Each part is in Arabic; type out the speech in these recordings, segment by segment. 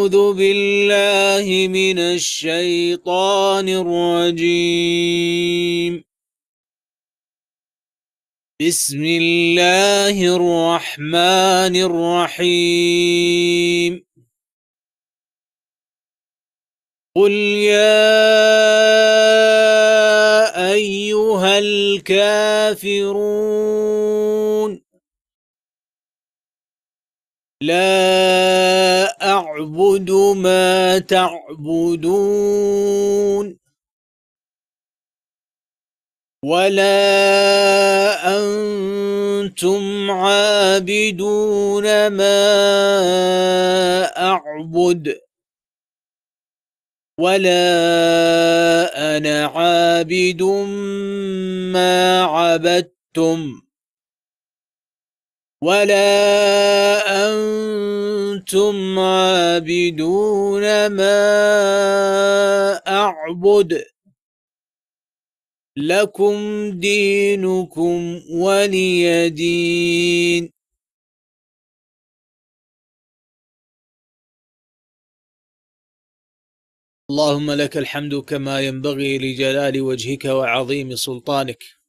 أعوذ بالله من الشيطان الرجيم. بسم الله الرحمن الرحيم. قل يا أيها الكافرون لا أعبد ما تعبدون ولا أنتم عابدون ما أعبد ولا أنا عابد ما عبدتم ولا أنتم عابدون ما أعبد. لكم دينكم ولي دين. اللهم لك الحمد كما ينبغي لجلال وجهك وعظيم سلطانك.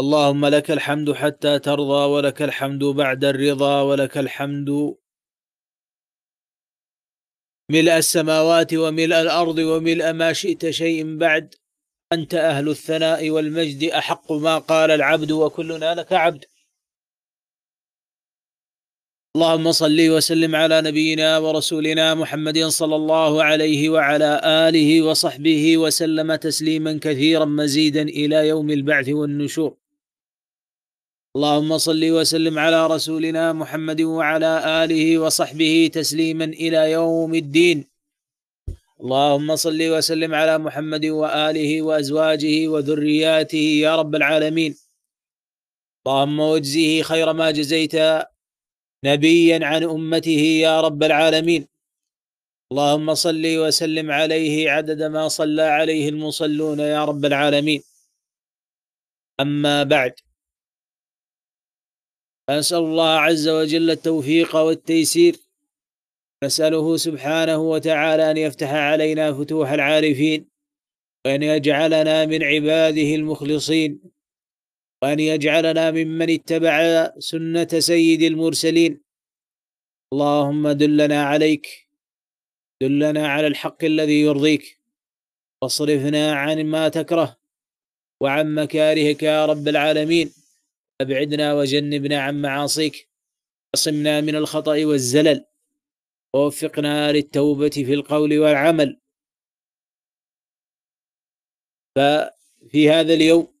اللهم لك الحمد حتى ترضى ولك الحمد بعد الرضا ولك الحمد ملء السماوات وملء الأرض وملء ما شئت شيء بعد. أنت أهل الثناء والمجد أحق ما قال العبد وكلنا لك عبد. اللهم صل وسلم على نبينا ورسولنا محمد صلى الله عليه وعلى آله وصحبه وسلم تسليما كثيرا مزيدا إلى يوم البعث والنشور. اللهم صل وسلم على رسولنا محمد وعلى آله وصحبه تسليما إلى يوم الدين. اللهم صل وسلم على محمد وآله وأزواجه وذرياته يا رب العالمين. اللهم واجزه خير ما جزيت نبيا عن أمته يا رب العالمين. اللهم صل وسلم عليه عدد ما صلى عليه المصلون يا رب العالمين. أما بعد أسأل الله عز وجل التوفيق والتيسير. نسأله سبحانه وتعالى أن يفتح علينا فتوح العارفين وأن يجعلنا من عباده المخلصين وأن يجعلنا ممن اتبع سنة سيد المرسلين. اللهم دلنا عليك دلنا على الحق الذي يرضيك واصرفنا عن ما تكره وعن مكارهك يا رب العالمين. أبعدنا وجنبنا عن معاصيك. عصمنا من الخطأ والزلل. ووفقنا للتوبة في القول والعمل. ففي هذا اليوم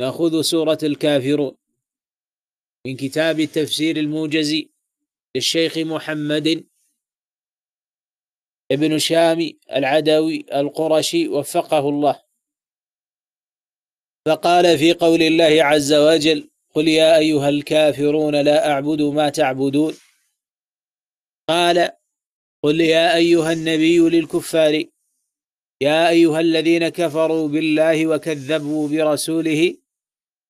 نأخذ سورة الكافرون. من كتاب التفسير الموجزي للشيخ محمد ابن شامي العدوي القرشي وفقه الله. فقال في قول الله عز وجل قل يا أيها الكافرون لا أعبد ما تعبدون. قال قل يا أيها النبي للكفار يا أيها الذين كفروا بالله وكذبوا برسوله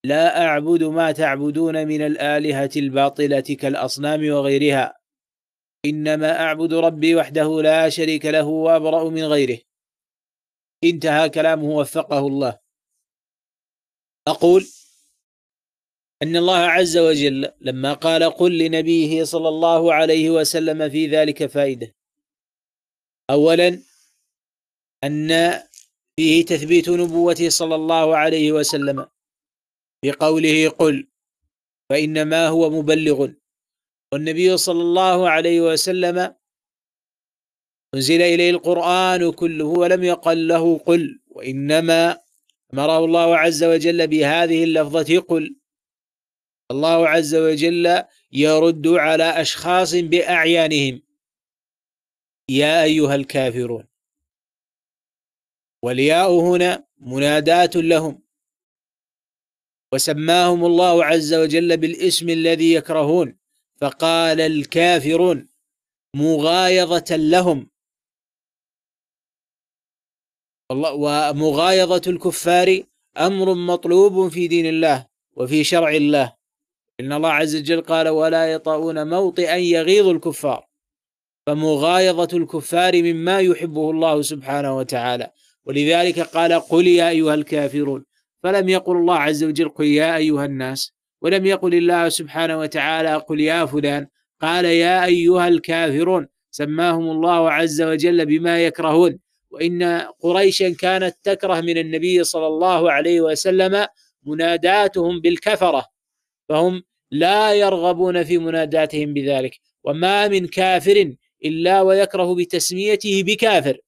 لا أعبد ما تعبدون من الآلهة الباطلة كالأصنام وغيرها. إنما أعبد ربي وحده لا شريك له وأبرأ من غيره. انتهى كلامه وفقه الله. أقول أن الله عز وجل لما قال قل لنبيه صلى الله عليه وسلم في ذلك فائدة. أولا أن فيه تثبيت نبوته صلى الله عليه وسلم بقوله قل فإنما هو مبلغ. والنبي صلى الله عليه وسلم أنزل إليه القرآن كله ولم يقل له قل وإنما أمره الله عز وجل بهذه اللفظة قل. الله عز وجل يرد على أشخاص بأعيانهم. يا أيها الكافرون. والياء هنا مناداة لهم. وسماهم الله عز وجل بالاسم الذي يكرهون. فقال الكافرون مغايظة لهم. ومغايظة الكفار أمر مطلوب في دين الله وفي شرع الله. إن الله عز وجل قال ولا يطؤون موطئا يغيظ الكفار فمغايظة الكفار مما يحبه الله سبحانه وتعالى. ولذلك قال قل يا أيها الكافرون فلم يقل الله عز وجل قل يا أيها الناس ولم يقل الله سبحانه وتعالى قل يا فلان قال يا أيها الكافرون سماهم الله عز وجل بما يكرهون. وإن قريشا كانت تكره من النبي صلى الله عليه وسلم مناداتهم بالكفرة. فهم لا يرغبون في مناداتهم بذلك وما من كافر إلا ويكره بتسميته بكافر.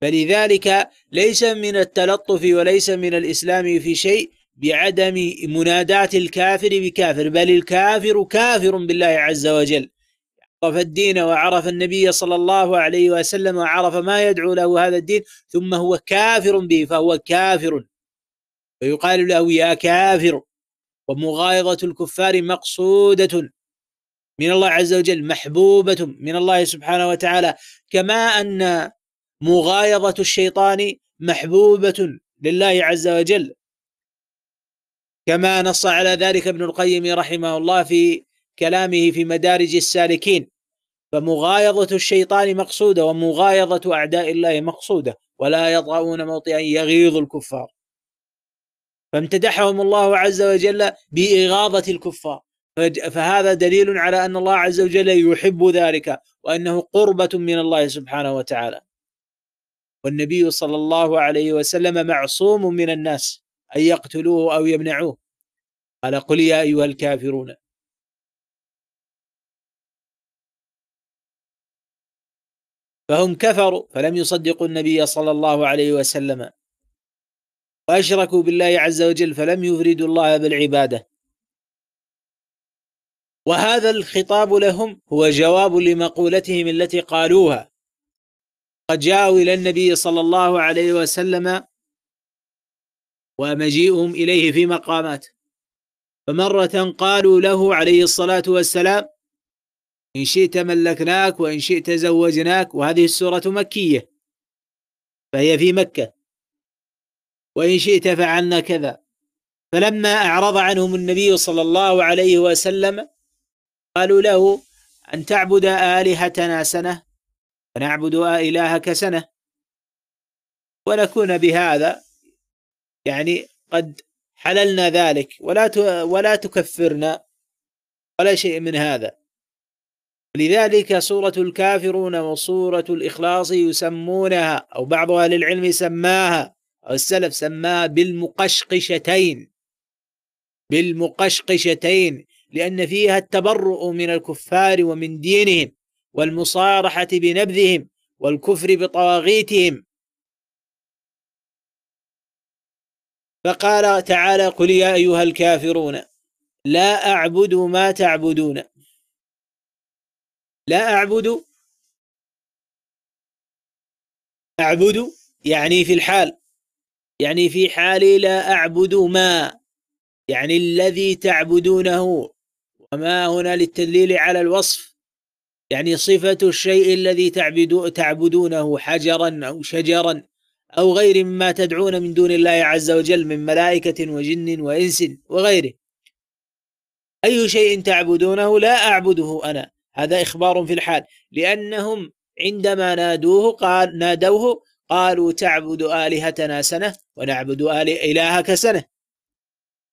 فلذلك ليس من التلطف وليس من الإسلام في شيء بعدم مناداة الكافر بكافر بل الكافر كافر بالله عز وجل. عرف الدين وعرف النبي صلى الله عليه وسلم وعرف ما يدعو له هذا الدين ثم هو كافر به فهو كافر. ويقال له يا كافر. ومغايظة الكفار مقصودة. من الله عز وجل محبوبة من الله سبحانه وتعالى. كما أن مغايظة الشيطان محبوبة لله عز وجل. كما نص على ذلك ابن القيم رحمه الله في كلامه في مدارج السالكين. فمغايظة الشيطان مقصودة ومغايظة أعداء الله مقصودة. ولا يطغون موطئا يغيظ الكفار. فامتدحهم الله عز وجل بإغاظة الكفار. فهذا دليل على أن الله عز وجل يحب ذلك وأنه قربة من الله سبحانه وتعالى. والنبي صلى الله عليه وسلم معصوم من الناس أن يقتلوه أو يمنعوه. قال قل يا أيها الكافرون. فهم كفروا فلم يصدقوا النبي صلى الله عليه وسلم. وأشركوا بالله عز وجل فلم يفردوا الله بالعبادة. وهذا الخطاب لهم هو جواب لمقولتهم التي قالوها. قد جاءوا إلى النبي صلى الله عليه وسلم ومجيئهم إليه في مقامات. فمرة قالوا له عليه الصلاة والسلام إن شئت ملكناك وإن شئت زوجناك. وهذه السورة مكية فهي في مكة. وإن شئت فعلنا كذا. فلما أعرض عنهم النبي صلى الله عليه وسلم قالوا له أن تعبد آلهتنا سنة؟ ونعبد إلهك سنة. ونكون بهذا. يعني قد حللنا ذلك. ولا ولا تكفرنا. ولا شيء من هذا. لذلك سورة الكافرون وسورة الإخلاص يسمونها أو بعض أهل العلم سماها السلف سماها بالمقشقشتين بالمقشقشتين لأن فيها التبرؤ من الكفار ومن دينهم والمصارحة بنبذهم والكفر بطواغيتهم. فقال تعالى قل يا أيها الكافرون لا أعبد ما تعبدون. لا أعبد أعبد يعني في الحال يعني في حالي لا أعبد ما يعني الذي تعبدونه وما هنا للتدليل على الوصف. يعني صفة الشيء الذي تعبدو تعبدونه حجرا أو شجرا أو غير مما تدعون من دون الله عز وجل من ملائكة وجن وإنس وغيره. أي شيء تعبدونه لا أعبده أنا. هذا إخبار في الحال. لأنهم عندما نادوه قال نادوه قالوا تعبد آلهتنا سنة ونعبد آل إلهك سنة.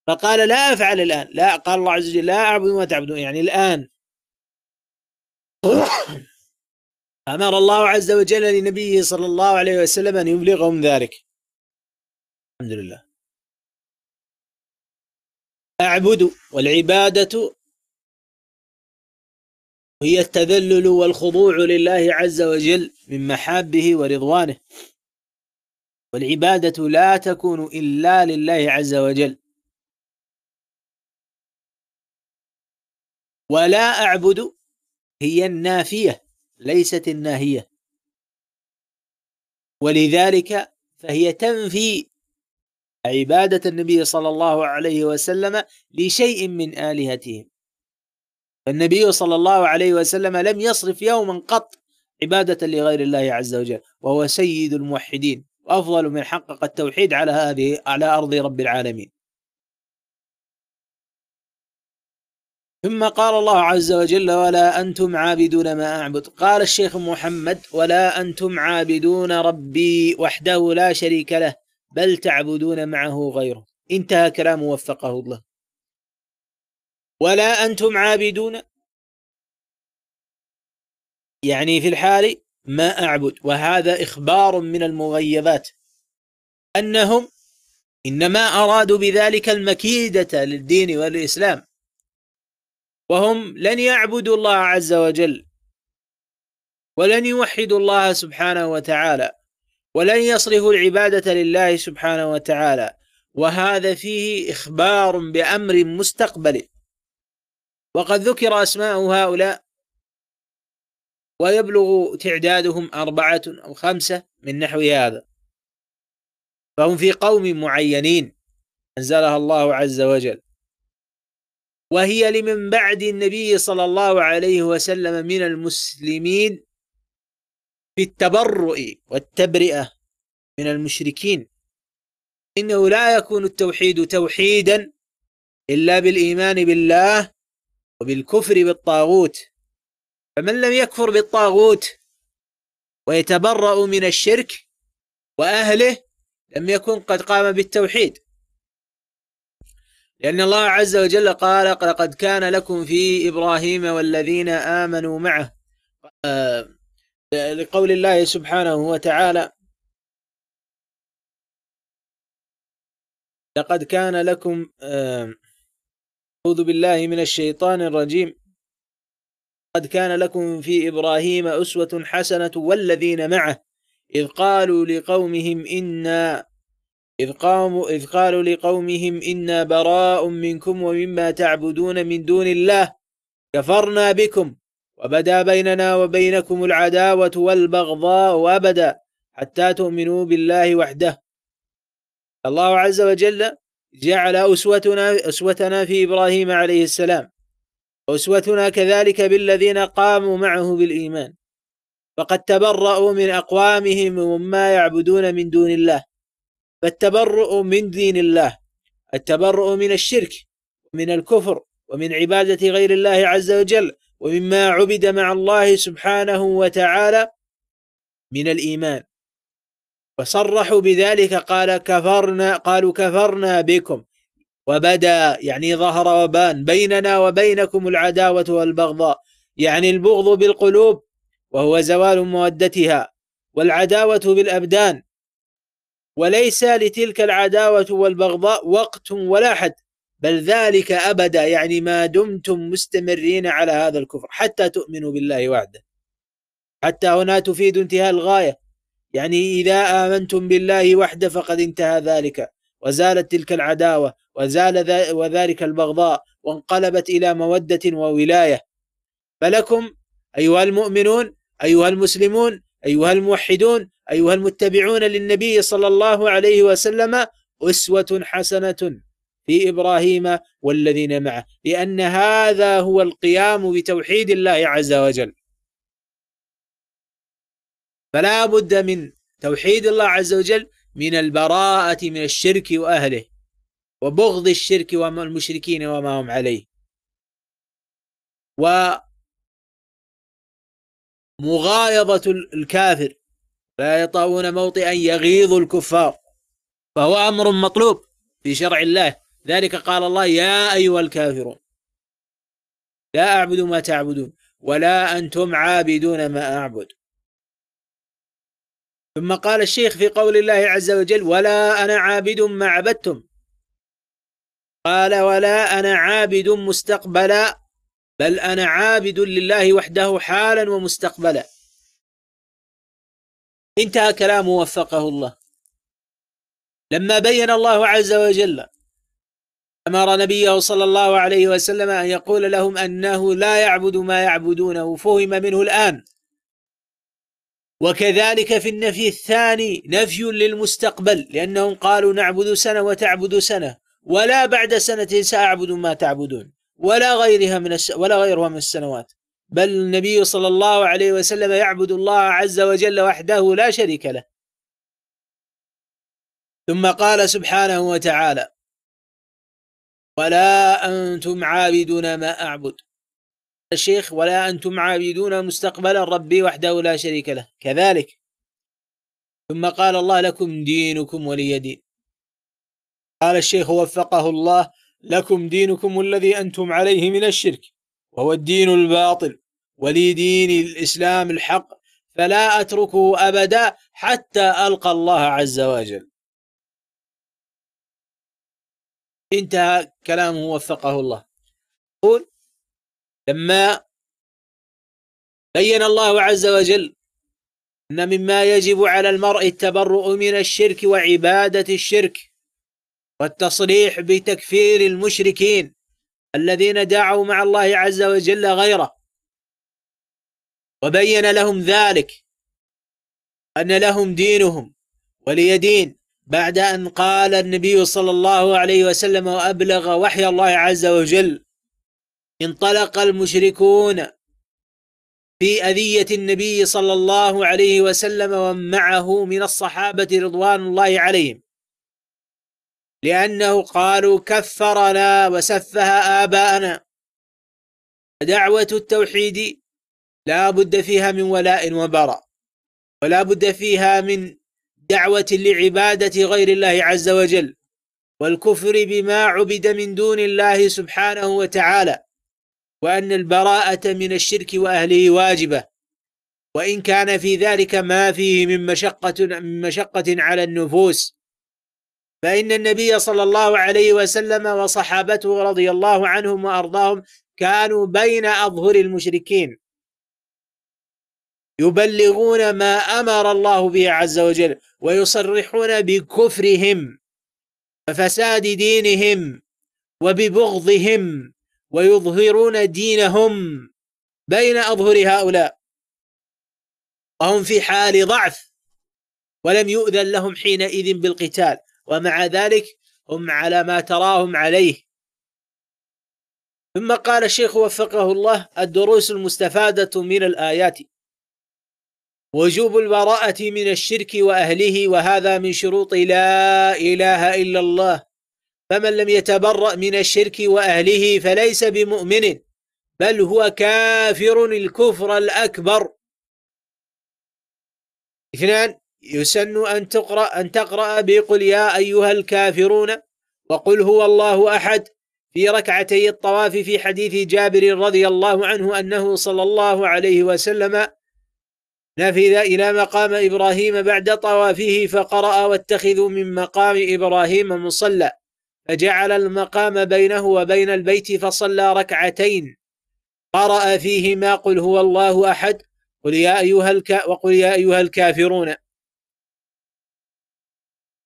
فقال لا أفعل الآن. لا قال الله عز وجل لا أعبد ما تعبدون يعني الآن. أمر الله عز وجل لنبيه صلى الله عليه وسلم أن يبلغهم ذلك. الحمد لله. أعبد والعبادة هي التذلل والخضوع لله عز وجل من محابه ورضوانه. والعبادة لا تكون إلا لله عز وجل. ولا أعبد هي النافية ليست الناهية. ولذلك فهي تنفي عبادة النبي صلى الله عليه وسلم لشيء من آلهتهم. فالنبي صلى الله عليه وسلم لم يصرف يوما قط عبادة لغير الله عز وجل وهو سيد الموحدين وأفضل من حقق التوحيد على هذه على أرض رب العالمين. ثم قال الله عز وجل ولا أنتم عابدون ما أعبد قال الشيخ محمد ولا أنتم عابدون ربي وحده لا شريك له بل تعبدون معه غيره انتهى كلام وفقه الله. ولا أنتم عابدون؟ يعني في الحال ما أعبد وهذا إخبار من المغيبات. أنهم إنما أرادوا بذلك المكيدة للدين والإسلام. وهم لن يعبدوا الله عز وجل ولن يوحدوا الله سبحانه وتعالى ولن يصرفوا العبادة لله سبحانه وتعالى. وهذا فيه إخبار بأمر مستقبل. وقد ذكر أسماء هؤلاء ويبلغ تعدادهم أربعة أو خمسة من نحو هذا. فهم في قوم معينين أنزلها الله عز وجل. وهي لمن بعد النبي صلى الله عليه وسلم من المسلمين في التبرؤ والتبرئة من المشركين. إنه لا يكون التوحيد توحيدا إلا بالإيمان بالله وبالكفر بالطاغوت فمن لم يكفر بالطاغوت ويتبرأ من الشرك وأهله لم يكن قد قام بالتوحيد. لأن الله عز وجل قال لقد كان لكم في إبراهيم والذين آمنوا معه. آه، لقول الله سبحانه وتعالى لقد كان لكم آه، أعوذ بالله من الشيطان الرجيم. قد كان لكم في إبراهيم أسوة حسنة والذين معه إذ قالوا لقومهم إنا إذ قاموا إذ قالوا لقومهم إنا براء منكم ومما تعبدون من دون الله كفرنا بكم وبدا بيننا وبينكم العداوة والبغضاء أبدا حتى تؤمنوا بالله وحده. الله عز وجل جعل أسوتنا أسوتنا في إبراهيم عليه السلام. أسوتنا كذلك بالذين قاموا معه بالإيمان. فقد تبرأوا من أقوامهم وما يعبدون من دون الله. فالتبرؤ من دين الله التبرؤ من الشرك ومن الكفر ومن عبادة غير الله عز وجل ومما عبد مع الله سبحانه وتعالى من الإيمان. وصرحوا بذلك قال كفرنا قالوا كفرنا بكم. وبدا يعني ظهر وبان بيننا وبينكم العداوة والبغضاء يعني البغض بالقلوب وهو زوال مودتها والعداوة بالأبدان. وليس لتلك العداوة والبغضاء وقت ولا حد بل ذلك أبدا يعني ما دمتم مستمرين على هذا الكفر حتى تؤمنوا بالله وحده. حتى هنا تفيد انتهاء الغاية. يعني إذا آمنتم بالله وحده فقد انتهى ذلك وزالت تلك العداوة وزال وذلك البغضاء وانقلبت إلى مودة وولاية. فلكم أيها المؤمنون أيها المسلمون أيها الموحدون أيها المتبعون للنبي صلى الله عليه وسلم أسوة حسنة في إبراهيم والذين معه لأن هذا هو القيام بتوحيد الله عز وجل. فلا بد من توحيد الله عز وجل من البراءة من الشرك وأهله وبغض الشرك والمشركين وما هم عليه. ومغايضة الكافر لا يطاؤون موطئا يغيظ الكفار فهو أمر مطلوب في شرع الله. ذلك قال الله يا أيها الكافرون لا أعبد ما تعبدون ولا أنتم عابدون ما أعبد. ثم قال الشيخ في قول الله عز وجل ولا أنا عابد ما عبدتم. قال ولا أنا عابد مستقبلا بل أنا عابد لله وحده حالا ومستقبلا. انتهى كلامه وفقه الله. لما بين الله عز وجل أمر نبيه صلى الله عليه وسلم أن يقول لهم أنه لا يعبد ما يعبدونه فهم منه الآن. وكذلك في النفي الثاني نفي للمستقبل لأنهم قالوا نعبد سنة وتعبد سنة ولا بعد سنة سأعبد ما تعبدون ولا غيرها من الس... ولا غيرها من السنوات. بل النبي صلى الله عليه وسلم يعبد الله عز وجل وحده لا شريك له. ثم قال سبحانه وتعالى ولا أنتم عابدون ما أعبد. الشيخ ولا أنتم عابدون مستقبلا ربي وحده لا شريك له. كذلك. ثم قال الله لكم دينكم ولي دين. قال الشيخ وفقه الله لكم دينكم الذي أنتم عليه من الشرك وهو الدين الباطل ولي دين الإسلام الحق فلا أتركه أبدا حتى ألقى الله عز وجل. انتهى كلامه وفقه الله. يقول لما بين الله عز وجل أن مما يجب على المرء التبرؤ من الشرك وعبادة الشرك والتصريح بتكفير المشركين الذين دعوا مع الله عز وجل غيره. وبين لهم ذلك أن لهم دينهم ولي دين. بعد أن قال النبي صلى الله عليه وسلم وأبلغ وحي الله عز وجل انطلق المشركون في أذية النبي صلى الله عليه وسلم ومن معه من الصحابة رضوان الله عليهم. لأنه قالوا كفرنا وسفه آباءنا. دعوة التوحيد لا بد فيها من ولاء وبراء ولا بد فيها من دعوة لعبادة غير الله عز وجل والكفر بما عبد من دون الله سبحانه وتعالى. وأن البراءة من الشرك وأهله واجبة. وإن كان في ذلك ما فيه من مشقة من مشقة على النفوس. فإن النبي صلى الله عليه وسلم وصحابته رضي الله عنهم وأرضاهم كانوا بين أظهر المشركين. يبلغون ما أمر الله به عز وجل ويصرحون بكفرهم وفساد دينهم وببغضهم ويظهرون دينهم بين أظهر هؤلاء. وهم في حال ضعف ولم يؤذن لهم حينئذ بالقتال ومع ذلك هم على ما تراهم عليه. ثم قال الشيخ وفقه الله الدروس المستفادة من الآيات وجوب البراءة من الشرك وأهله وهذا من شروط لا إله إلا الله. فمن لم يتبرأ من الشرك وأهله فليس بمؤمن بل هو كافر الكفر الأكبر. اثنان يسن أن تقرأ أن تقرأ بقل يا أيها الكافرون وقل هو الله أحد. في ركعتي الطواف في حديث جابر رضي الله عنه أنه صلى الله عليه وسلم نفذ إلى مقام إبراهيم بعد طوافه فقرأ واتخذوا من مقام إبراهيم مصلى. فجعل المقام بينه وبين البيت فصلى ركعتين. قرأ فيهما قل هو الله أحد. قل يا أيها الك... وقل يا أيها الكافرون.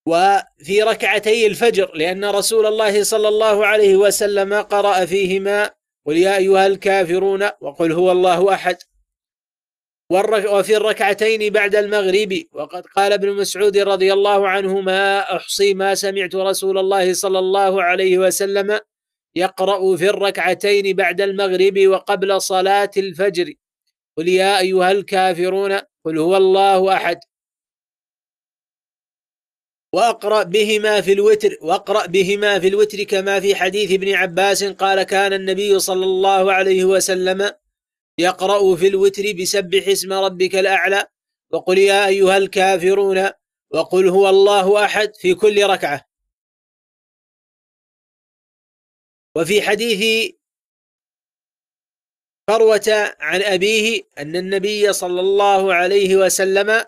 وفي ركعتي الفجر لأن رسول الله صلى الله عليه وسلم قرأ فيهما قل يا أيها الكافرون. وقل هو الله أحد. وفي الركعتين بعد المغرب. وقد قال ابن مسعود رضي الله عنه ما أحصي ما سمعت رسول الله صلى الله عليه وسلم يقرأ في الركعتين بعد المغرب وقبل صلاة الفجر. قل يا أيها الكافرون قل هو الله أحد. وأقرأ بهما في الوتر وأقرأ بهما في الوتر كما في حديث ابن عباس قال كان النبي صلى الله عليه وسلم يقرأ في الوتر بسبح اسم ربك الأعلى وقل يا أيها الكافرون وقل هو الله أحد في كل ركعة. وفي حديث فروة عن أبيه أن النبي صلى الله عليه وسلم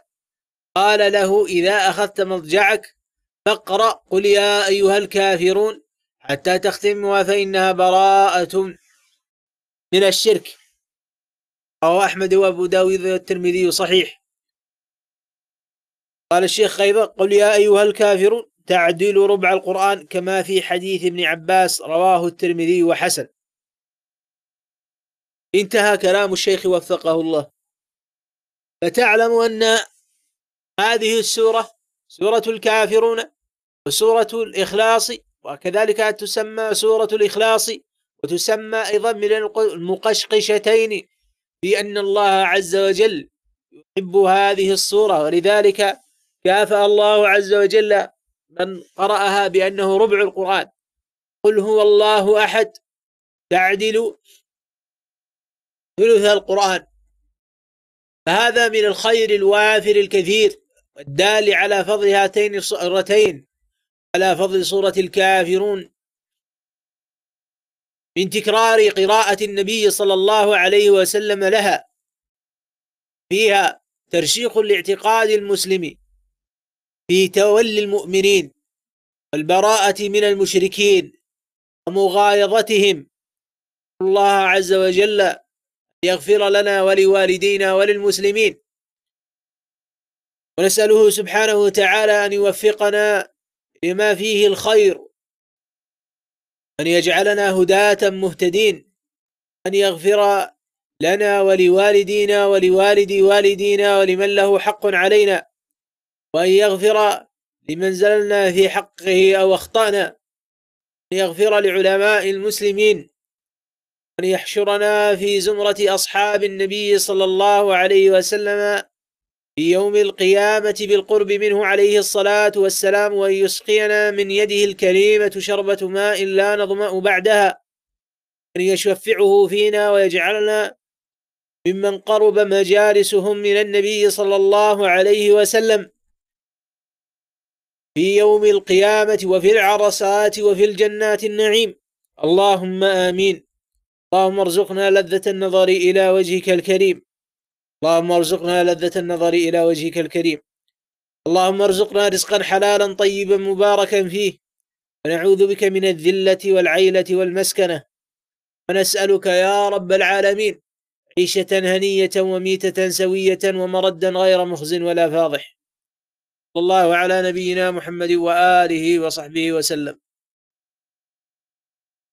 قال له إذا أخذت مضجعك فاقرأ قل يا أيها الكافرون حتى تختم فإنها براءة من الشرك. رواه أحمد وأبو داود والترمذي صحيح. قال الشيخ أيضا قل يا أيها الكافرون تعديل ربع القرآن كما في حديث ابن عباس رواه الترمذي وحسن. انتهى كلام الشيخ وفقه الله. فتعلم أن هذه السورة سورة الكافرون وسورة الإخلاص وكذلك تسمى سورة الإخلاص وتسمى أيضا من المقشقشتين بأن الله عز وجل يحب هذه الصورة. ولذلك كافأ الله عز وجل من قرأها بأنه ربع القرآن. قل هو الله أحد تعدل ثلث القرآن. فهذا من الخير الوافر الكثير والدال على فضل هاتين الصورتين على فضل سورة الكافرون. من تكرار قراءة النبي صلى الله عليه وسلم لها. فيها ترسيخ لاعتقاد المسلم في تولي المؤمنين والبراءة من المشركين ومغايظتهم. الله عز وجل يغفر لنا ولوالدينا وللمسلمين. ونسأله سبحانه وتعالى أن يوفقنا لما فيه الخير أن يجعلنا هداة مهتدين أن يغفر لنا ولوالدينا ولوالد والدينا ولمن له حق علينا وأن يغفر لمن زلنا في حقه أو أخطأنا أن يغفر لعلماء المسلمين أن يحشرنا في زمرة أصحاب النبي صلى الله عليه وسلم في يوم القيامة بالقرب منه عليه الصلاة والسلام وأن يسقينا من يده الكريمة شربة ماء لا نظمأ بعدها أن يشفعه فينا ويجعلنا ممن قرب مجالسهم من النبي صلى الله عليه وسلم. في يوم القيامة وفي العرصات وفي الجنات النعيم. اللهم آمين. اللهم ارزقنا لذة النظر إلى وجهك الكريم. اللهم ارزقنا لذة النظر إلى وجهك الكريم. اللهم ارزقنا رزقا حلالا طيبا مباركا فيه. ونعوذ بك من الذلة والعيلة والمسكنة. ونسألك يا رب العالمين عيشة هنية وميتة سوية ومردا غير مخز ولا فاضح. الله على نبينا محمد وآله وصحبه وسلم.